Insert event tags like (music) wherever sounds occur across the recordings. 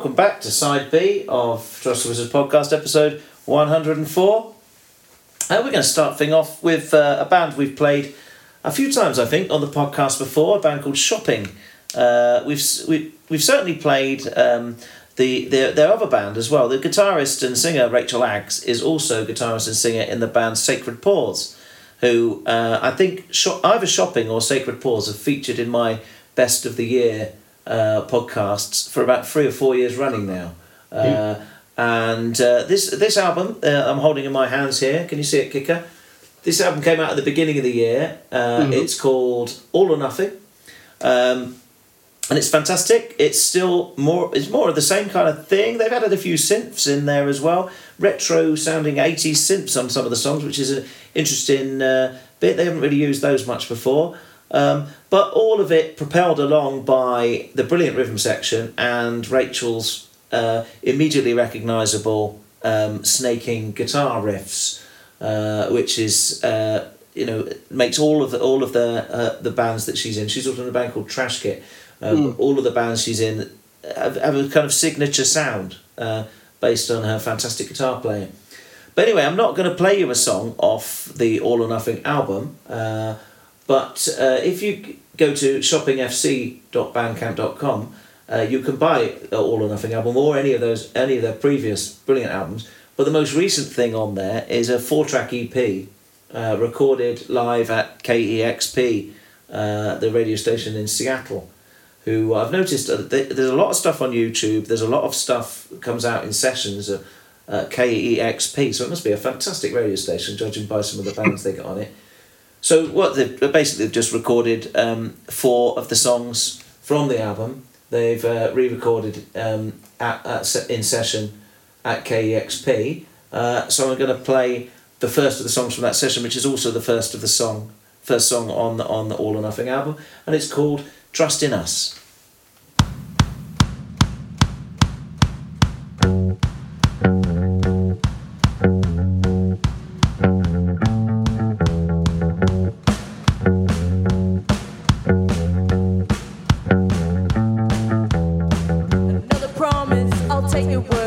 welcome back to side B of Trust the Wizards podcast, episode 104. Uh, we're going to start thing off with uh, a band we've played a few times, I think, on the podcast before, a band called Shopping. Uh, we've, we, we've certainly played um, the, the, their other band as well. The guitarist and singer Rachel Aggs is also guitarist and singer in the band Sacred Paws, who uh, I think either Shopping or Sacred Paws have featured in my Best of the Year uh, podcasts for about three or four years running now. Uh, And uh, this this album uh, I'm holding in my hands here. Can you see it, Kicker? This album came out at the beginning of the year. Uh, It's called All or Nothing, um, and it's fantastic. It's still more. It's more of the same kind of thing. They've added a few synths in there as well, retro sounding '80s synths on some of the songs, which is an interesting uh, bit. They haven't really used those much before. Um, but all of it propelled along by the brilliant rhythm section and Rachel's uh, immediately recognisable um, snaking guitar riffs, uh, which is uh, you know makes all of the all of the uh, the bands that she's in. She's also in a band called Trash Kit. Um, All of the bands she's in have, have a kind of signature sound uh, based on her fantastic guitar playing. But anyway, I'm not going to play you a song off the All or Nothing album. But uh, if you go to shoppingfc.bandcamp.com, uh, you can buy All or Nothing album or any of those any of their previous brilliant albums. But the most recent thing on there is a four track EP uh, recorded live at KEXP, uh, the radio station in Seattle. Who I've noticed uh, th- there's a lot of stuff on YouTube. There's a lot of stuff that comes out in sessions uh, KEXP. So it must be a fantastic radio station, judging by some of the bands they got on it. So what they've basically they've just recorded um, four of the songs from the album. They've uh, re-recorded um, at, at in session at KEXP. Uh, so I'm going to play the first of the songs from that session, which is also the first of the song, first song on the on the All or Nothing album, and it's called "Trust in Us." Promise, I'll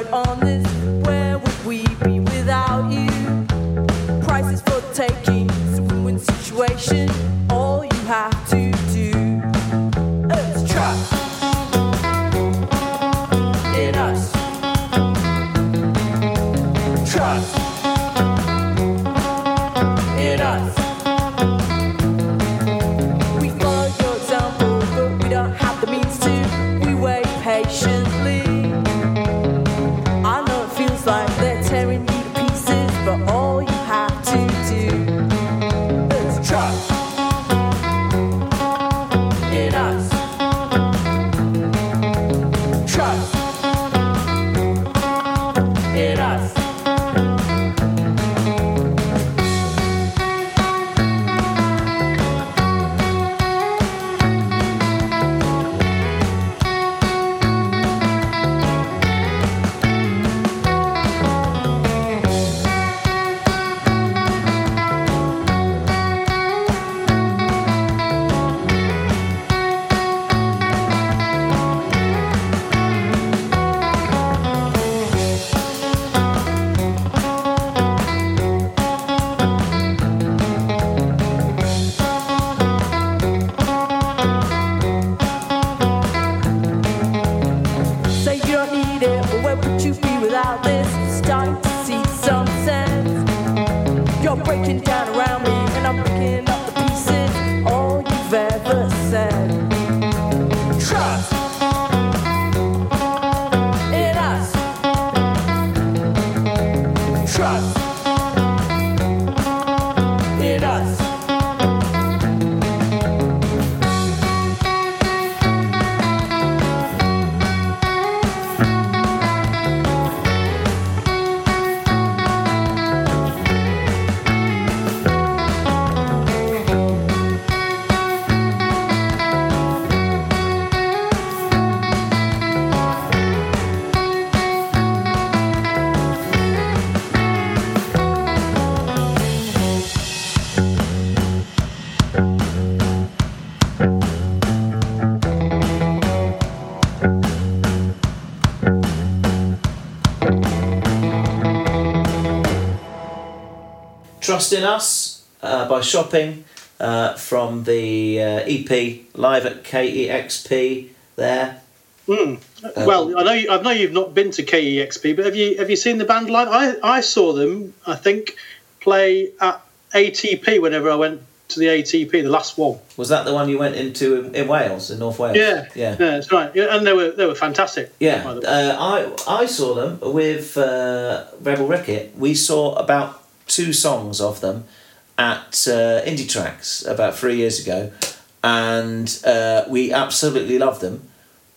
in Us uh, by Shopping uh, from the uh, EP live at KEXP there. Mm. well, I know you, I know you've not been to KEXP, but have you have you seen the band live? I, I saw them, I think, play at ATP whenever I went to the ATP, the last one. Was that the one you went into in, in Wales, in North Wales? Yeah, yeah, that's right. Yeah, and they were they were fantastic. Yeah, by the way. uh, I I saw them with uh, Rebel Ricket. We saw about two songs of them at uh, Indie Tracks about three years ago, and uh, we absolutely loved them.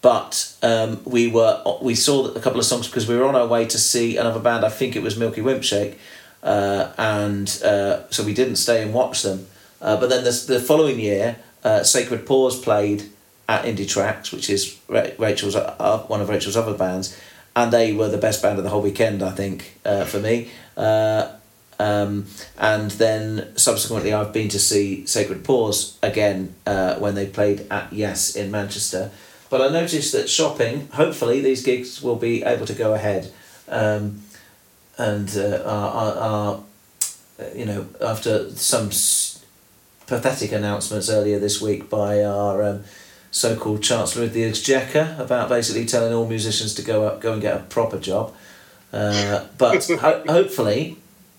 But um, we were we saw a couple of songs because we were on our way to see another band. I think it was Milky Wimpshake, uh, and uh, so we didn't stay and watch them. Uh, but then the the following year, uh, Sacred Paws played at Indie Tracks, which is Rachel's one of Rachel's other bands, and they were the best band of the whole weekend. I think for me. Um, and then subsequently, I've been to see Sacred Paws again uh, when they played at Yes in Manchester. But I noticed that shopping, hopefully, these gigs will be able to go ahead. Um, and uh, are, are, are, you know, after some s- pathetic announcements earlier this week by our um, so-called Chancellor of the Exchequer about basically telling all musicians to go up, go and get a proper job. Uh, but ho- hopefully,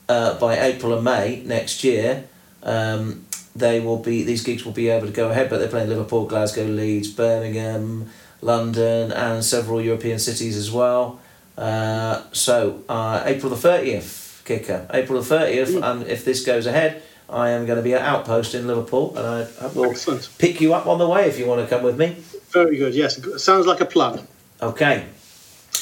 uh, by April and May next year, um, they will be these gigs will be able to go ahead. But they're playing Liverpool, Glasgow, Leeds, Birmingham, London, and several European cities as well. Uh, so uh, April the thirtieth kicker, April the thirtieth, and if this goes ahead, I am going to be at Outpost in Liverpool, and I, I will Excellent. pick you up on the way if you want to come with me. Very good. Yes, sounds like a plan. Okay.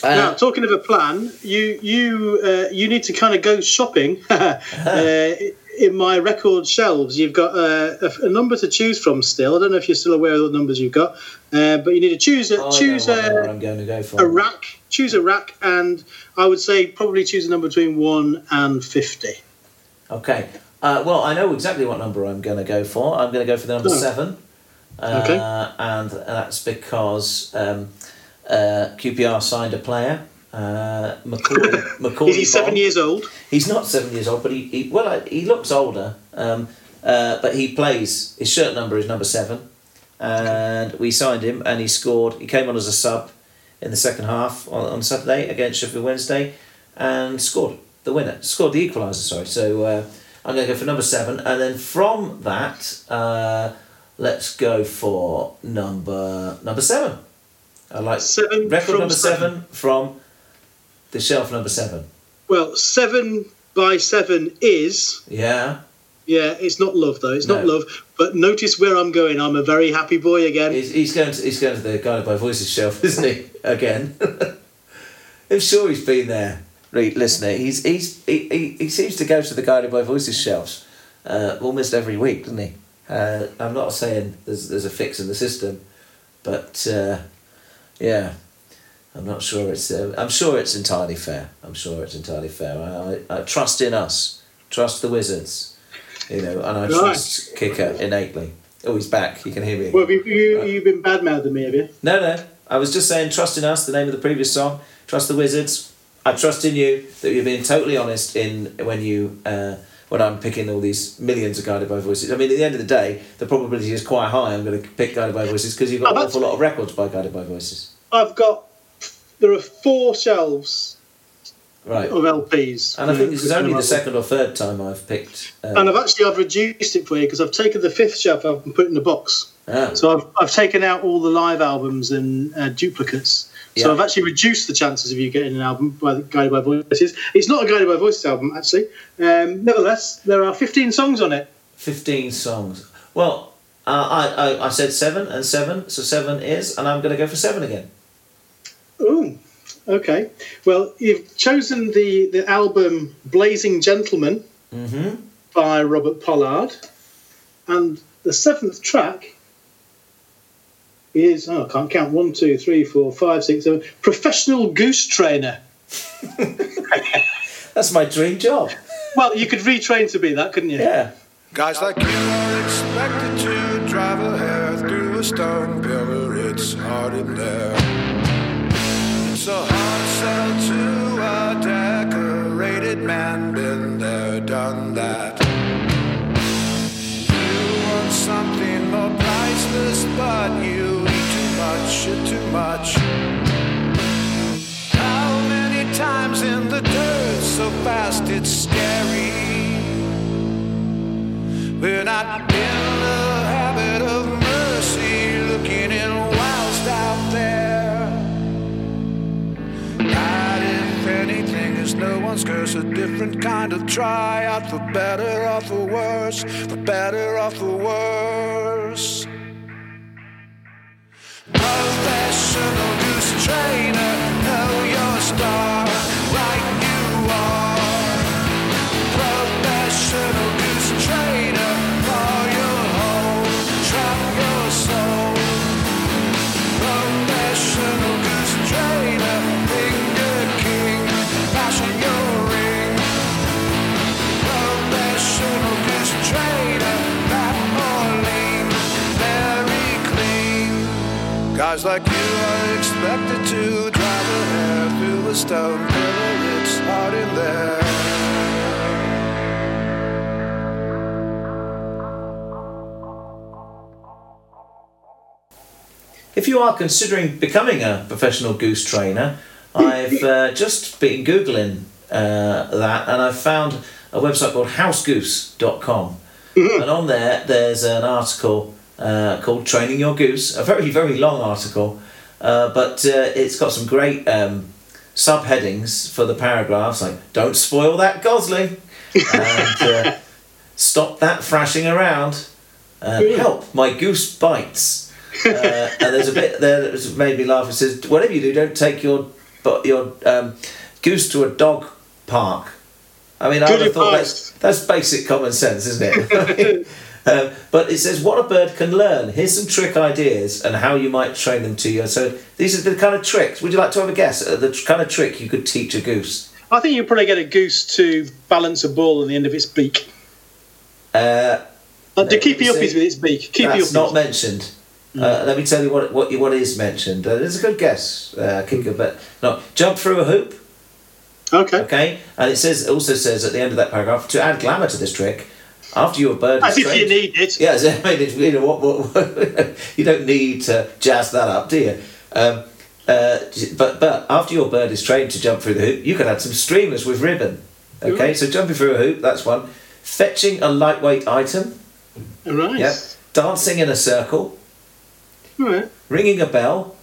Uh, now, talking of a plan, you you uh, you need to kind of go shopping. (laughs) uh, in my record shelves, you've got uh, a, a number to choose from. Still, I don't know if you're still aware of the numbers you've got, uh, but you need to choose a choose a, I'm going to go for. a rack. Choose a rack, and I would say probably choose a number between one and fifty. Okay. Uh, well, I know exactly what number I'm going to go for. I'm going to go for the number Oh. seven. Uh, Okay. And that's because um, uh, QPR signed a player. Uh, (laughs) Is he seven Bond. years old? He's not seven years old, but he, he well, uh, he looks older. Um, uh, but he plays. His shirt number is number seven, and we signed him, and he scored. He came on as a sub in the second half on, on Saturday against Sheffield Wednesday, and scored the winner. Scored the equaliser. Sorry. So uh, I'm going to go for number seven, and then from that, uh, let's go for number number seven. I like Seven record number seven. seven from the shelf number seven. Well, seven by seven is Yeah. yeah. It's not love though. It's not love. But notice where I'm going. I'm a very happy boy again. He's, he's going to he's going to the Guided by Voices shelf, (laughs) isn't he? Again. (laughs) I'm sure he's been there. Re- Listener, he's he's he, he, he seems to go to the Guided by Voices shelves uh, almost every week, doesn't he? Uh, I'm not saying there's there's a fix in the system, but uh, yeah, I'm not sure it's uh, I'm sure it's entirely fair. I'm sure it's entirely fair. I, I, I trust in us, trust the Wizards, you know, and I Right. trust Kicker innately. Oh, he's back. You can hear me. Well, have you, you, you've been bad mouthing me, have you? No, no. I was just saying, trust in us, the name of the previous song. Trust the Wizards. I trust in you that you're being totally honest in when you uh, when I'm picking all these millions of guided by voices. I mean, at the end of the day, the probability is quite high. I'm going to pick guided by voices because you've got Oh, an awful lot of records by guided by voices. I've got. There are four shelves Right. of LPs. And I think this is only the second or third time I've picked. Uh, I've actually I've reduced it for you because I've taken the fifth shelf I've put it in the box. ah, So I've, I've taken out all the live albums and uh, duplicates. So Yeah. I've actually reduced the chances of you getting an album by Guided by Voices. It's not a Guided by Voices album actually. Um, nevertheless, there are 15 songs on it. 15 songs. Well, uh, I, I, I said seven and seven, so seven is, and I'm going to go for seven again. Ooh, okay. Well, you've chosen the the album Blazing Gentlemen Mm-hmm. by Robert Pollard, and the seventh track is oh I can't count one two three four five six seven Professional Goose Trainer. (laughs) That's my dream job. Well, you could retrain to be that, couldn't you? Yeah. Guys like you are expected to drive a hair through a stone pillar. It's hard in there. It's a hard sell to a decorated man. Been there, done that. You want something more priceless, but you eat too much, eat too much. How many times in the dirt so fast it's scary? We're not. A different kind of tryout, for better or for worse, for better or for worse. Professional goose trainer, know your star, clean. Guys like you are expected to drive a hair through a stone pillar. It's hot in there. If you are considering becoming a professional goose trainer, I've uh, just been Googling uh, that and I've found a website called housegoose.com. and on there, there's an article uh, called Training Your Goose, a very, very long article, uh, but uh, it's got some great um, subheadings for the paragraphs like Don't spoil that Gosling, and uh, Stop that thrashing around, and Help, my goose bites. uh, and there's a bit there that made me laugh. It says, "Whatever you do, don't take your but your um, goose to a dog park." I mean, I would have thought that's that's basic common sense, isn't it? (laughs) (laughs) um, but it says what a bird can learn. Here's some trick ideas and how you might train them to you. So these are the kind of tricks. Would you like to have a guess at the kind of trick you could teach a goose? I think you'd probably get a goose to balance a ball on the end of its beak. Uh, Uh, to keep you uppies with its beak. Keep you that's not mentioned. Uh, let me tell you what what what is mentioned. Uh, it's a good guess, uh, Kicker, but no. Jump through a hoop. okay. Okay, and it says it also says at the end of that paragraph to add glamour to this trick. After your bird As is if you trained- need it. Yeah, (laughs) so, I mean, it's, you know what, what, (laughs) you don't need to jazz that up, do you? Um, uh, but but after your bird is trained to jump through the hoop, you can add some streamers with ribbon. Okay, so jumping through a hoop, that's one. Fetching a lightweight item. Right. Yep. Dancing in a circle. Right. Ringing a bell,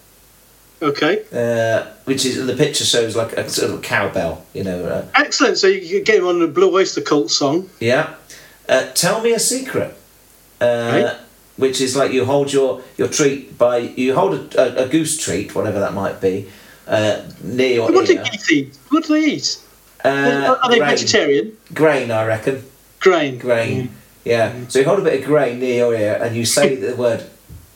Okay. uh, which is the picture shows like a sort of cowbell. You know. Uh, Excellent. So you get him on the Blue Oyster Cult song. Yeah. Uh, tell me a secret. Uh, Right. Which is like you hold your, your treat by you hold a, a, a goose treat, whatever that might be, uh, near your What do geese eat? What do they eat? Uh, Are they grain. vegetarian? Grain, I reckon. Grain. Grain. Yeah. So you hold a bit of grain near your ear and you say the word,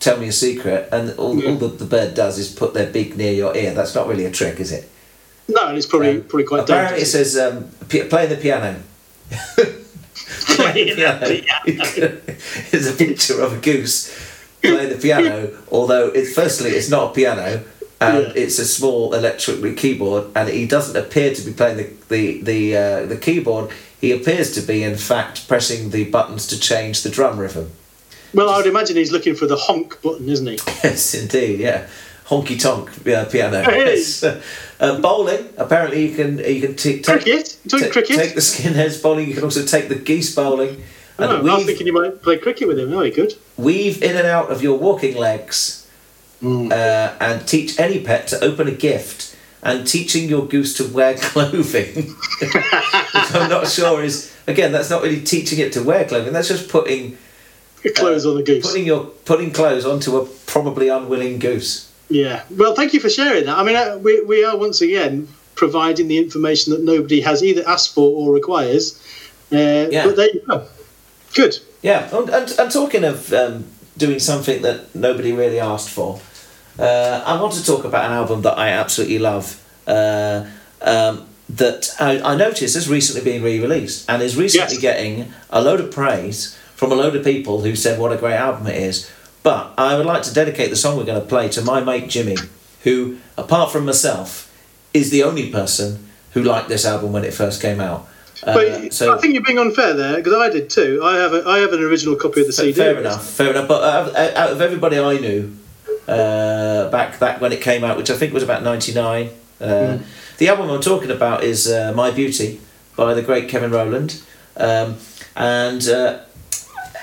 "Tell me a secret," and all, Yeah. all the, the bird does is put their beak near your ear. That's not really a trick, is it? No, and it's probably Um, probably quite Apparently, it says um, p- playing the piano. (laughs) Playing (laughs) (laughs) piano. It's a picture of a goose playing the piano. Although it's firstly it's not a piano, and Yeah. it's a small electric keyboard, and he doesn't appear to be playing the the the uh, the keyboard. He appears to be, in fact, pressing the buttons to change the drum rhythm. Well, I would imagine he's looking for the honk button, isn't he? (laughs) Yes, indeed, yeah. Honky tonk uh, piano. Hey. Yes. Uh, bowling. Apparently, you can you can t- take Cricket? Ta- cricket? Take the skinheads bowling. You can also take the geese bowling. And Oh, I was thinking you might play cricket with him. Oh, good. weave in and out of your walking legs, Mm. uh, and teach any pet to open a gift. And teaching your goose to wear (laughs) clothing, which I'm not sure is again. That's not really teaching it to wear clothing. That's just putting Clothes on the goose. putting your putting clothes onto a probably unwilling goose. Yeah. Well, thank you for sharing that. I mean, uh, we, we are once again providing the information that nobody has either asked for or requires. Uh, Yeah. But there you go. Good. Yeah, and, and, and talking of um, doing something that nobody really asked for, uh, I want to talk about an album that I absolutely love. Uh, um, that I, I noticed has recently been re-released and is recently Yes. getting a load of praise from a load of people who said what a great album it is. But I would like to dedicate the song we're going to play to my mate Jimmy, who, apart from myself, is the only person who liked this album when it first came out. Uh, But so I think you're being unfair there because I did too. I have a, I have an original copy of the CD. fair enough, fair enough. But out of, out of everybody I knew uh, back back when it came out, which I think was about ninety nine, uh, the album I'm talking about is uh, My Beauty by the great Kevin Rowland, um, and uh,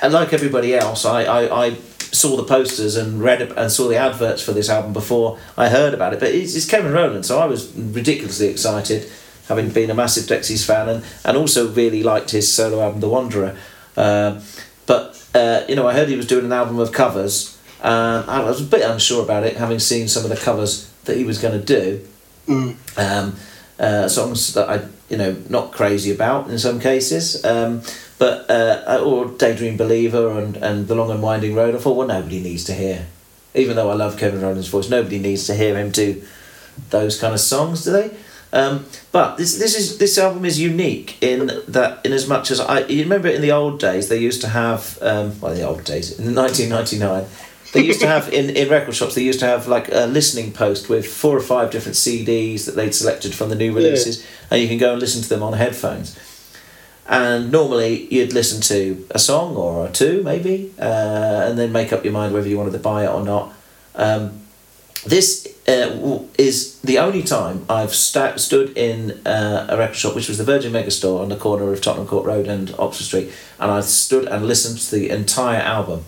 and like everybody else, I, I, I saw the posters and read and saw the adverts for this album before I heard about it. But it's, it's Kevin Rowland, so I was ridiculously excited, having been a massive Dexys fan and, and also really liked his solo album, The Wanderer. Um but uh, you know, I heard he was doing an album of covers, and I was a bit unsure about it, having seen some of the covers that he was going to do. Um, uh, songs that I, you know, not crazy about in some cases. Um, but uh, or Daydream Believer and, and The Long and Winding Road. I thought, well, nobody needs to hear. Even though I love Kevin Rowland's voice, nobody needs to hear him do those kind of songs, do they? Um, but this this is this album is unique in that in as much as I you remember in the old days they used to have um, well the old days in nineteen ninety nine they used to have in, in record shops they used to have like a listening post with four or five different CDs that they'd selected from the new releases and you can go and listen to them on headphones. And normally you'd listen to a song or two maybe uh, and then make up your mind whether you wanted to buy it or not. Um, this uh, is the only time I've sta- stood in uh, a record shop, which was the Virgin Megastore on the corner of Tottenham Court Road and Oxford Street, and I stood and listened to the entire album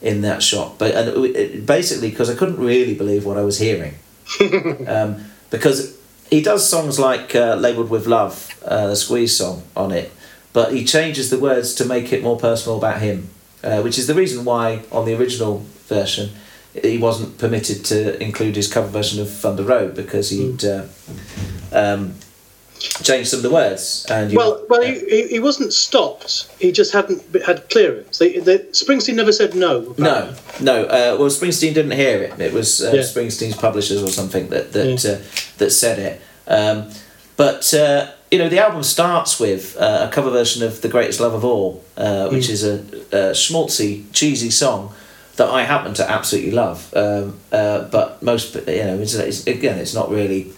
in that shop. But and it, it, basically because I couldn't really believe what I was hearing, (laughs) um, because he does songs like uh, "Labeled with Love," uh, the Squeeze song on it, but he changes the words to make it more personal about him, uh, which is the reason why on the original version he wasn't permitted to include his cover version of Thunder Road because he'd uh, um, changed some of the words. And you Well, well, he, he, he wasn't stopped. He just hadn't had clearance. They, they, Springsteen never said no. no, no. Uh, well, Springsteen didn't hear it. It was uh, Yeah. Springsteen's publishers or something that that uh, that said it. Um, but uh, you know, the album starts with uh, a cover version of "The Greatest Love of All," uh, which is a, a schmaltzy, cheesy song that I happen to absolutely love. Um, uh, but most, you know, it's, it's, again, it's not really.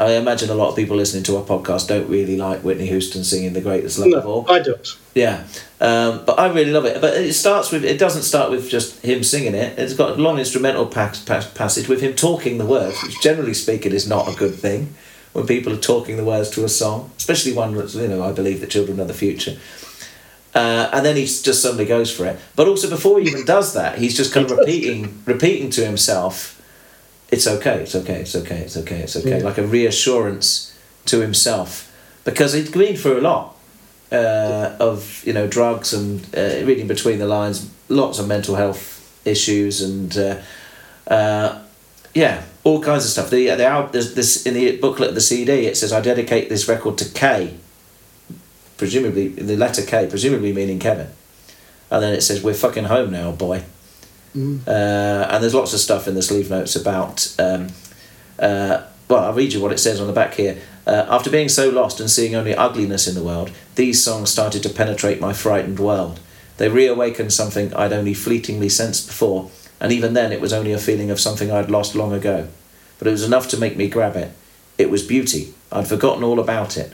I imagine a lot of people listening to our podcast don't really like Whitney Houston singing "The Greatest Love of All." I don't. Yeah, um, but I really love it. But it starts with it doesn't start with just him singing it. It's got a long instrumental pas- pas- passage with him talking the words, which generally speaking is not a good thing when people are talking the words to a song, especially one that's you know I believe that children are the future. Uh, and then he just suddenly goes for it. But also before he even does that, he's just kind of repeating repeating to himself, "It's okay, it's okay, it's okay, it's okay, it's okay," Yeah. like a reassurance to himself because he'd been through a lot uh, of you know drugs and uh, reading between the lines, lots of mental health issues and uh, uh, yeah, all kinds of stuff. The the al- there's this in the booklet of the CD. It says I dedicate this record to K. Presumably the letter K, presumably meaning Kevin, and then it says we're fucking home now, boy. Uh, and there's lots of stuff in the sleeve notes about. Um, uh, well, I'll read you what it says on the back here. Uh, After being so lost and seeing only ugliness in the world, these songs started to penetrate my frightened world. They reawakened something I'd only fleetingly sensed before, and even then it was only a feeling of something I'd lost long ago. But it was enough to make me grab it. It was beauty. I'd forgotten all about it.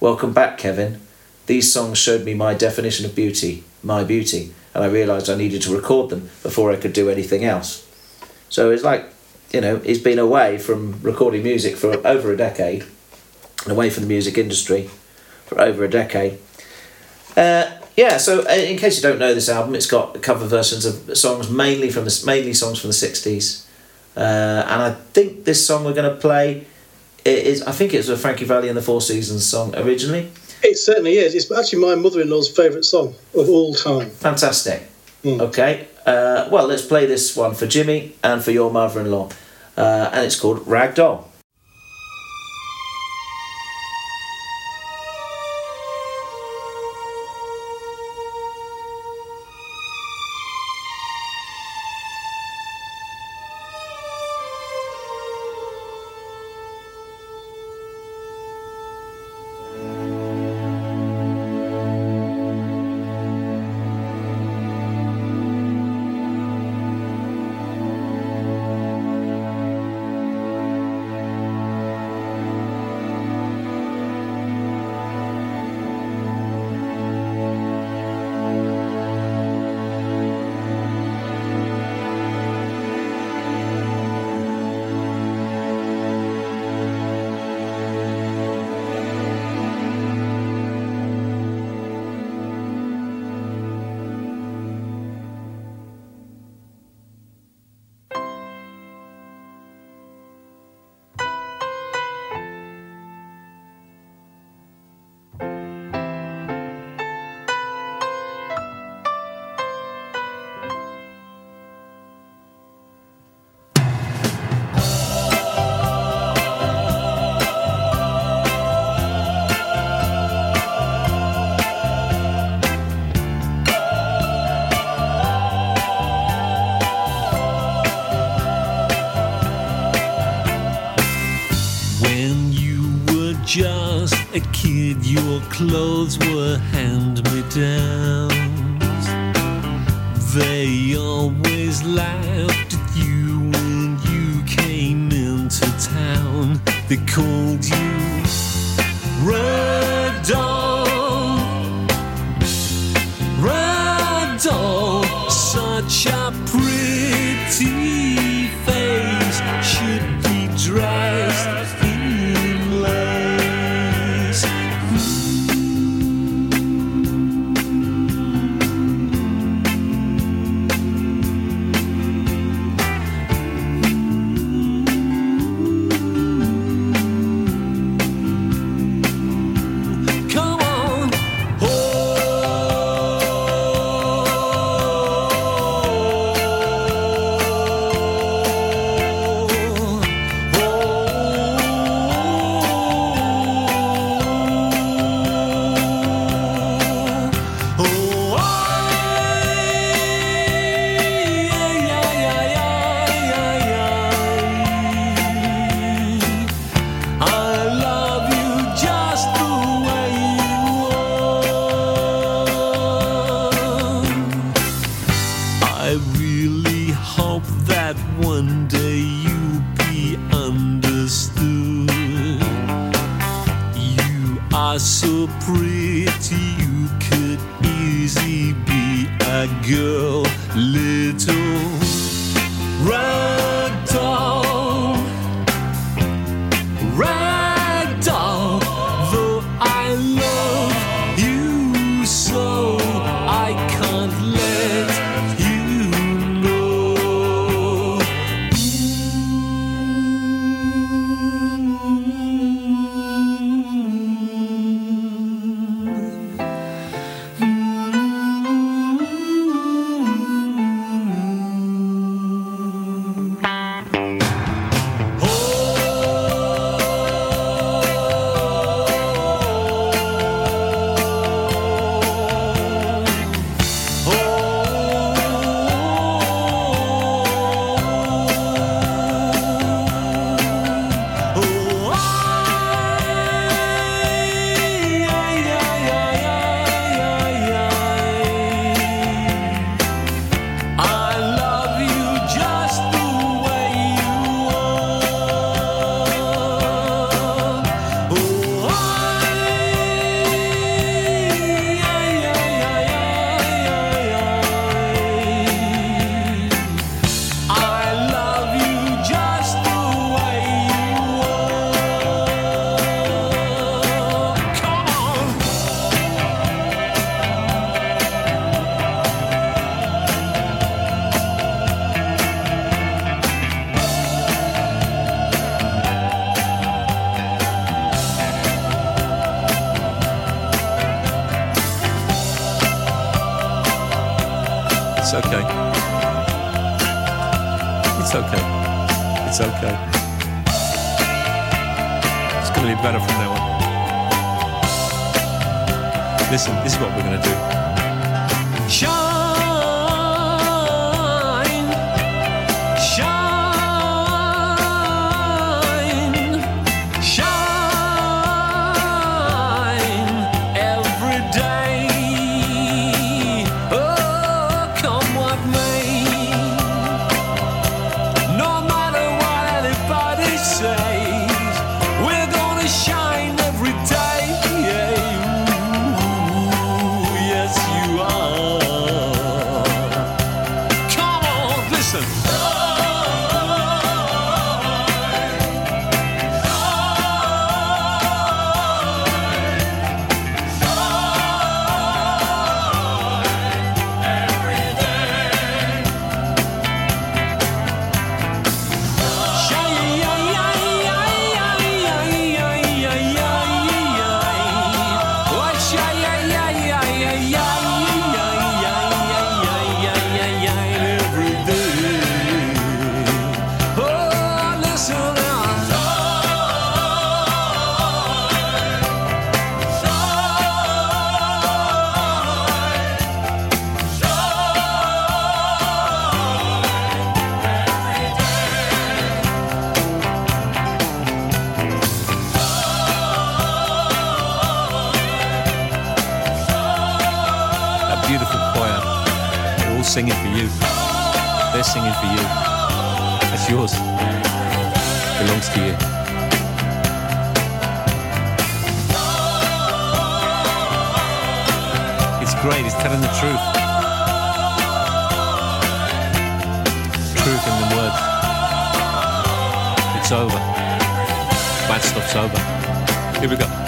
Welcome back, Kevin. These songs showed me my definition of beauty, my beauty, and I realised I needed to record them before I could do anything else. So it's like, you know, he's been away from recording music for over a decade, and away from the music industry for over a decade. Uh, yeah, so uh, in case you don't know this album, it's got cover versions of songs mainly from the mainly songs from the sixties, uh, and I think this song we're going to play is I think it's a Frankie Valli and the Four Seasons song originally. It certainly is. It's actually my mother-in-law's favourite song of all time. Fantastic. Mm. Okay, uh, well let's play this one for Jimmy and for your mother-in-law, uh, and it's called Ragdoll. Ragdoll a kid, your clothes were hand me downs. They always laughed at you when you came into town. They called you. Run singing for you. They're singing for you. It's yours. Belongs to you. It's great. It's telling the truth. Truth in the words. It's over. Bad stuff's over. Here we go.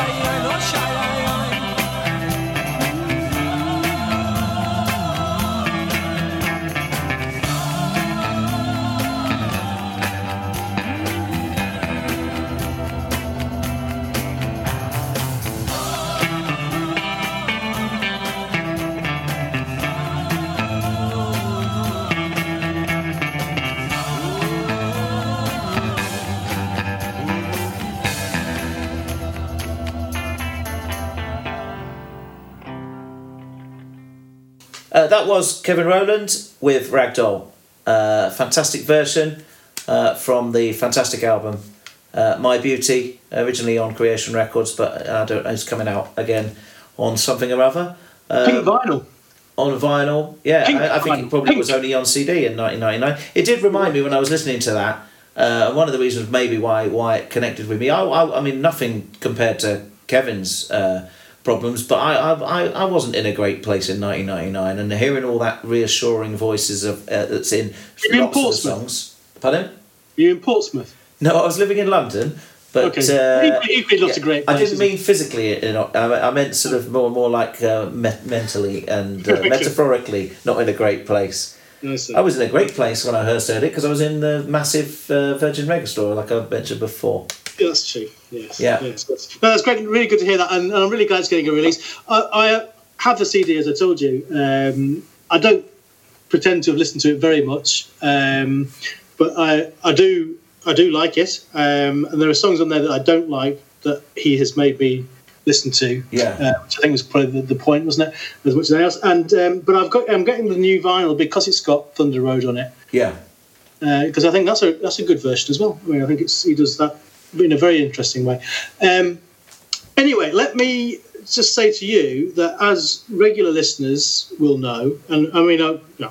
Uh, that was Kevin Rowland with Ragdoll. Uh, fantastic version uh, from the fantastic album uh, My Beauty, originally on Creation Records, but I don't know, it's coming out again on something or other. Pink Um, vinyl. on vinyl, yeah, Pink I, I think it probably pink. was only on CD in 1999. It did remind me when I was listening to that. Uh, one of the reasons maybe why why it connected with me. I, I, I mean nothing compared to Kevin's uh, problems, but I, I, I, wasn't in a great place in 1999, and hearing all that reassuring voices of uh, that's in You lots of the songs. Pardon? You in Portsmouth? No, I was living in London, but Okay. uh, lots of great I didn't mean physically. You know, I, I meant sort of more more like uh, me- mentally and uh, (laughs) metaphorically, not in a great place. Sir. I was in a great place when I first heard it because I was in the massive uh, Virgin Megastore, like I mentioned before. That's true. Yes. Yeah. Yes. That's, no, that's great. Really good to hear that, and, and I'm really glad it's getting a release. I, I uh, have the CD, as I told you. Um, I don't pretend to have listened to it very much, um, but I, I do, I do like it. Um, and there are songs on there that I don't like that he has made me listen to. Yeah. Uh, which I think was probably the, the point, wasn't it? As much as anything else. And um, but I've got, I'm getting the new vinyl because it's got Thunder Road on it Yeah, because I think that's a that's a good version as well. I mean, I think it's he does that in a very interesting way. Um, anyway, let me just say to you that as regular listeners will know, and I mean, uh, no,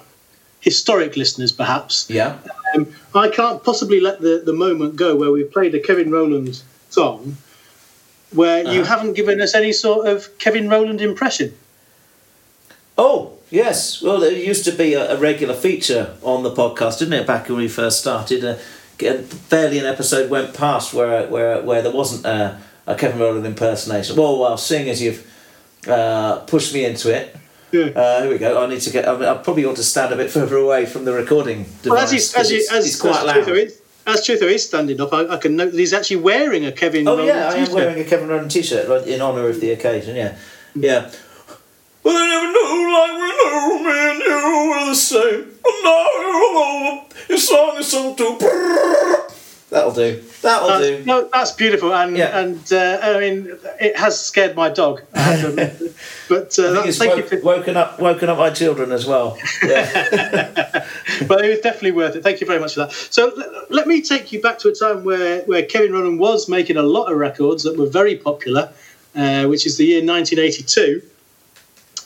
historic listeners perhaps, yeah, um, I can't possibly let the, the moment go where we played a Kevin Rowland song where you Uh-huh. haven't given us any sort of Kevin Rowland impression. Oh, yes. Well, it used to be a, a regular feature on the podcast, didn't it, back when we first started? Uh, barely an episode went past where where, where there wasn't a, a Kevin Rowland impersonation. Well, well, seeing as you've uh, pushed me into it, Yeah. uh, here we go. I need to get. I, mean, I probably ought to stand a bit further away from the recording device. Well, as, he, 'cause as, he, as, it's quite as loud. Truther is, as Truther is standing up, I, I can note that he's actually wearing a Kevin Oh Rowland yeah, I am t-shirt. wearing a Kevin Rowland t-shirt in honour of the occasion. Yeah, yeah. Well, I never knew like we know, me and you were the same. But now you're all over. Your song is sung to. That'll do. That'll Uh, do. no, that's beautiful, and Yeah. and uh, I mean, it has scared my dog. I have to admit. but uh, I think that- it's thank woke, you for, woken up, woken up my children as well. (laughs) Yeah. (laughs) but it was definitely worth it. Thank you very much for that. So let, let me take you back to a time where where Kevin Rowland was making a lot of records that were very popular, uh, which is the year 1982.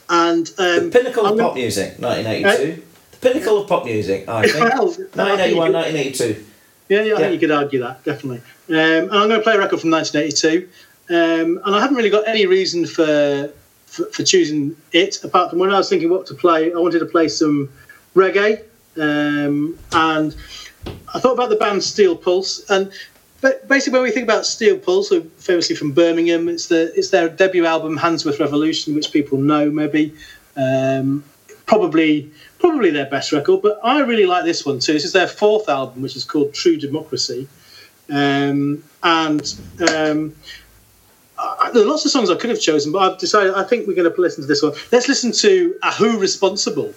And um, the pinnacle of I'm pop music, 1982 pinnacle of pop music, I think. well, 1981, 1982. Yeah, yeah, I yeah. think you could argue that, definitely. Um, and I'm going to play a record from 1982. Um, and I haven't really got any reason for, for, for choosing it, apart from when I was thinking what to play, I wanted to play some reggae. Um, and I thought about the band Steel Pulse. And but basically, when we think about Steel Pulse, who famously from Birmingham, it's the it's their debut album, Handsworth Revolution, which people know maybe. Um, probably probably their best record, but I really like this one too. This is their fourth album, which is called True Democracy. Um, and um, I, there are lots of songs I could have chosen, but I've decided I think we're going to listen to this one. Let's listen to Who Responsible.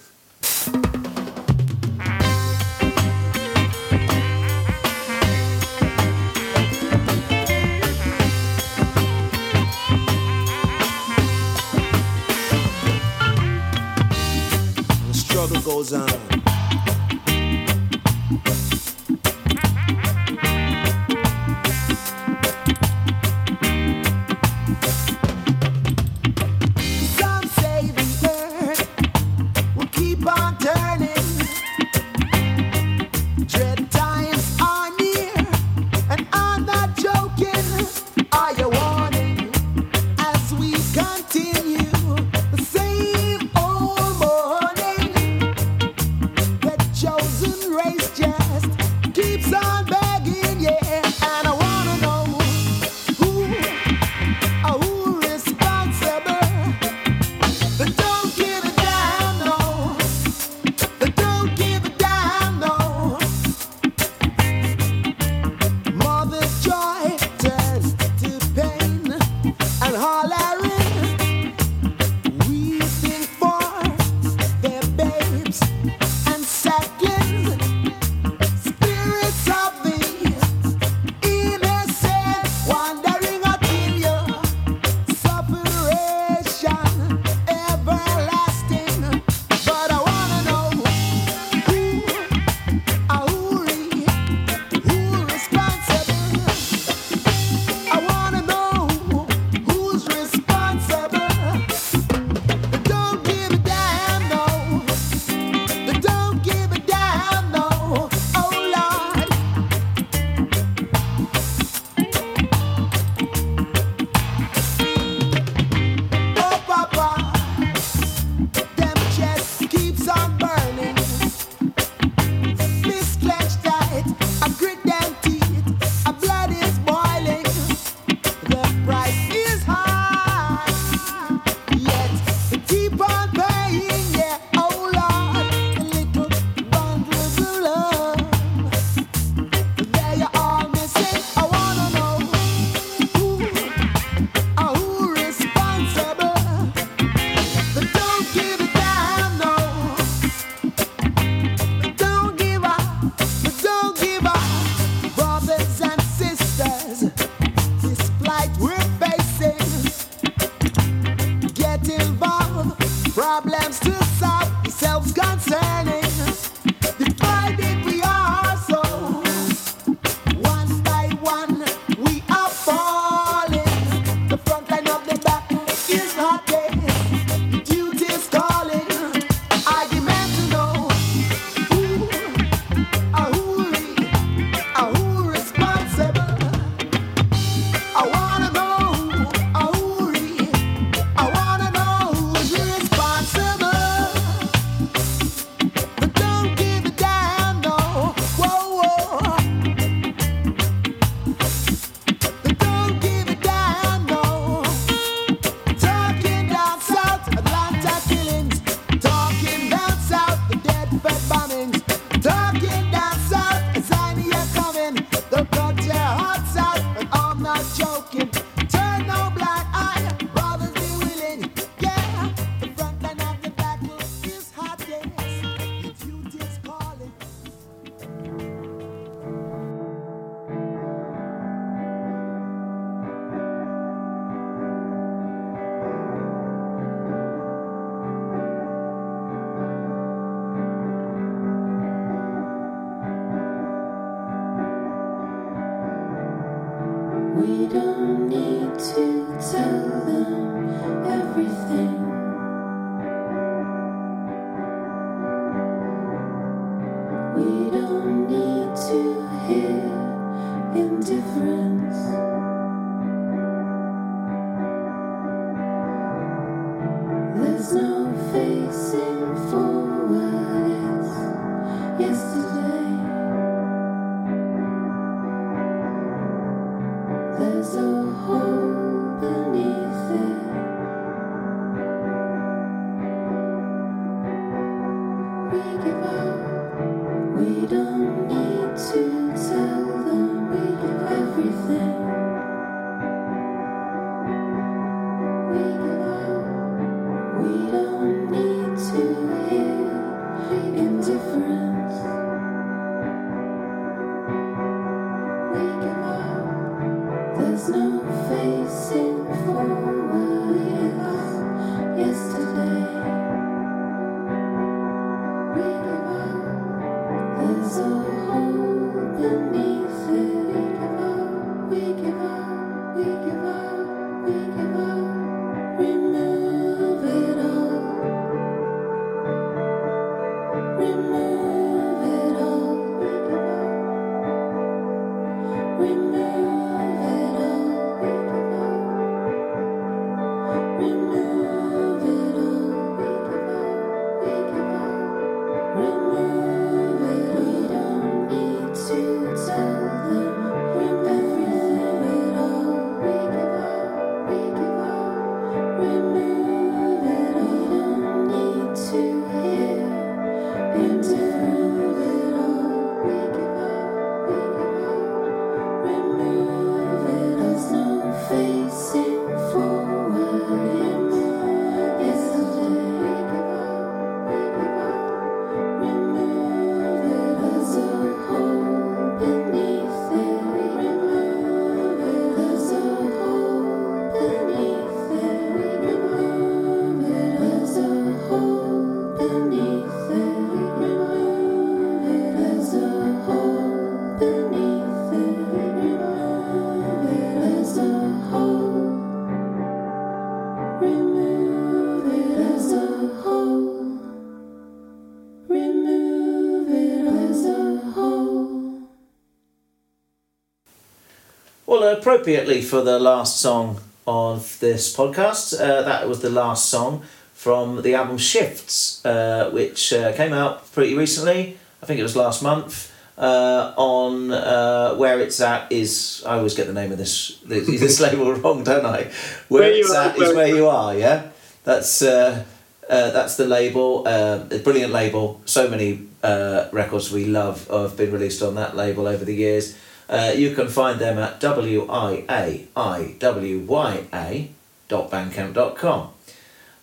Appropriately for the last song of this podcast, uh, that was the last song from the album Shifts, uh, which uh, came out pretty recently. I think it was last month. Uh, on uh, where it's at is I always get the name of this this, (laughs) this label wrong, don't I? Where, Where it's at is where- you are. Yeah, that's uh, uh, that's the label. Uh, a brilliant label. So many uh, records we love have been released on that label over the years. Uh, you can find them at w i a i w y a dot bandcamp dot com.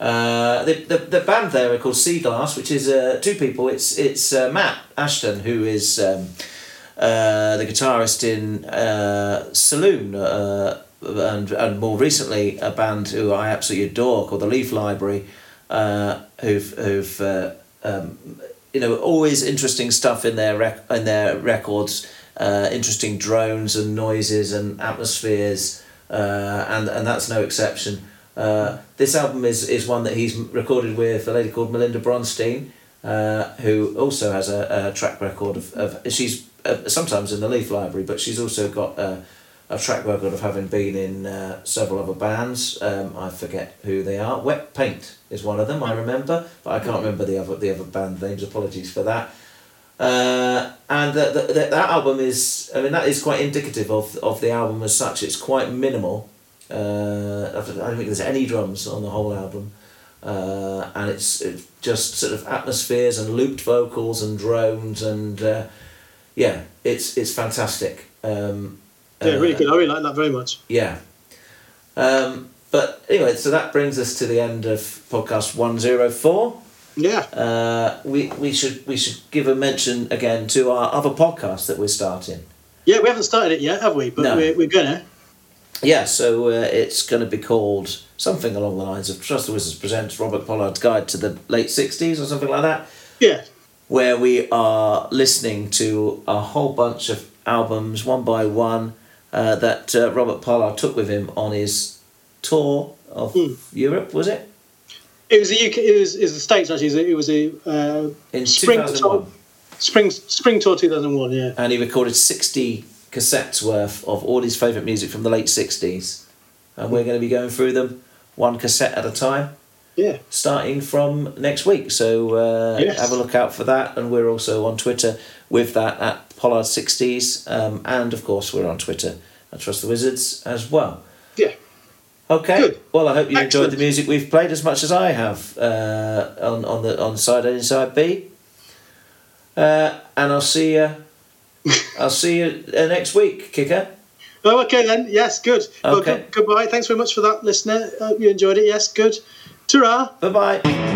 Uh, the, the the band there are called Sea Glass, which is uh, two people. It's it's uh, Matt Ashton who is um, uh, the guitarist in uh, Saloon, uh, and and more recently a band who I absolutely adore called the Leaf Library, who've who've um, you know always interesting stuff in their rec- in their records, uh, interesting drones and noises and atmospheres, uh, and and that's no exception. Uh, this album is, is one that he's recorded with a lady called Melinda Bronstein, uh, who also has a, a track record of, of she's uh, sometimes in the Leaf Library, but she's also got a, a track record of having been in uh, several other bands. Um, I forget who they are. Wet Paint is one of them. I remember, but I can't remember the other the other band names. Apologies for that. Uh, and the, the, that album is, I mean, that is quite indicative of, of the album as such. It's quite minimal. Uh, I don't think there's any drums on the whole album. Uh, and it's, it's just sort of atmospheres and looped vocals and drones and uh, yeah, it's it's fantastic. Um, Yeah, really uh, good. I really like that very much. yeah. Um, but anyway, so that brings us to the end of podcast one zero four. Yeah. Uh, we we should we should give a mention again to our other podcast that we're starting. Yeah, we haven't started it yet, have we? But No. we're, we're gonna. Yeah, so uh, it's going to be called something along the lines of Trust the Wizards presents Robert Pollard's Guide to the Late Sixties or something like that, Yeah. where we are listening to a whole bunch of albums one by one uh, that uh, Robert Pollard took with him on his tour of Hmm. Europe. Was it It was the UK. It was, it was the States actually. It was a uh, in spring two thousand one? tour. Spring spring tour two thousand one. Yeah. and he recorded 60 cassettes worth of all his favourite music from the late 60s. And we're going to be going through them one cassette at a time, Yeah. starting from next week. So uh, Yes. have a look out for that. And we're also on Twitter with that at Pollard60s. Um, and of course, we're on Twitter at Trust the Wizards as well. Okay. Good. Well, I hope you enjoyed the music we've played as much as I have uh, on on the on side A and side B. Uh, and I'll see you. (laughs) I'll see you uh, next week, Kicker. Oh, okay then. Yes, good. Well, Okay. good, goodbye. Thanks very much for that, listener. Hope you enjoyed it. Yes, good. Ta-ra! Bye bye.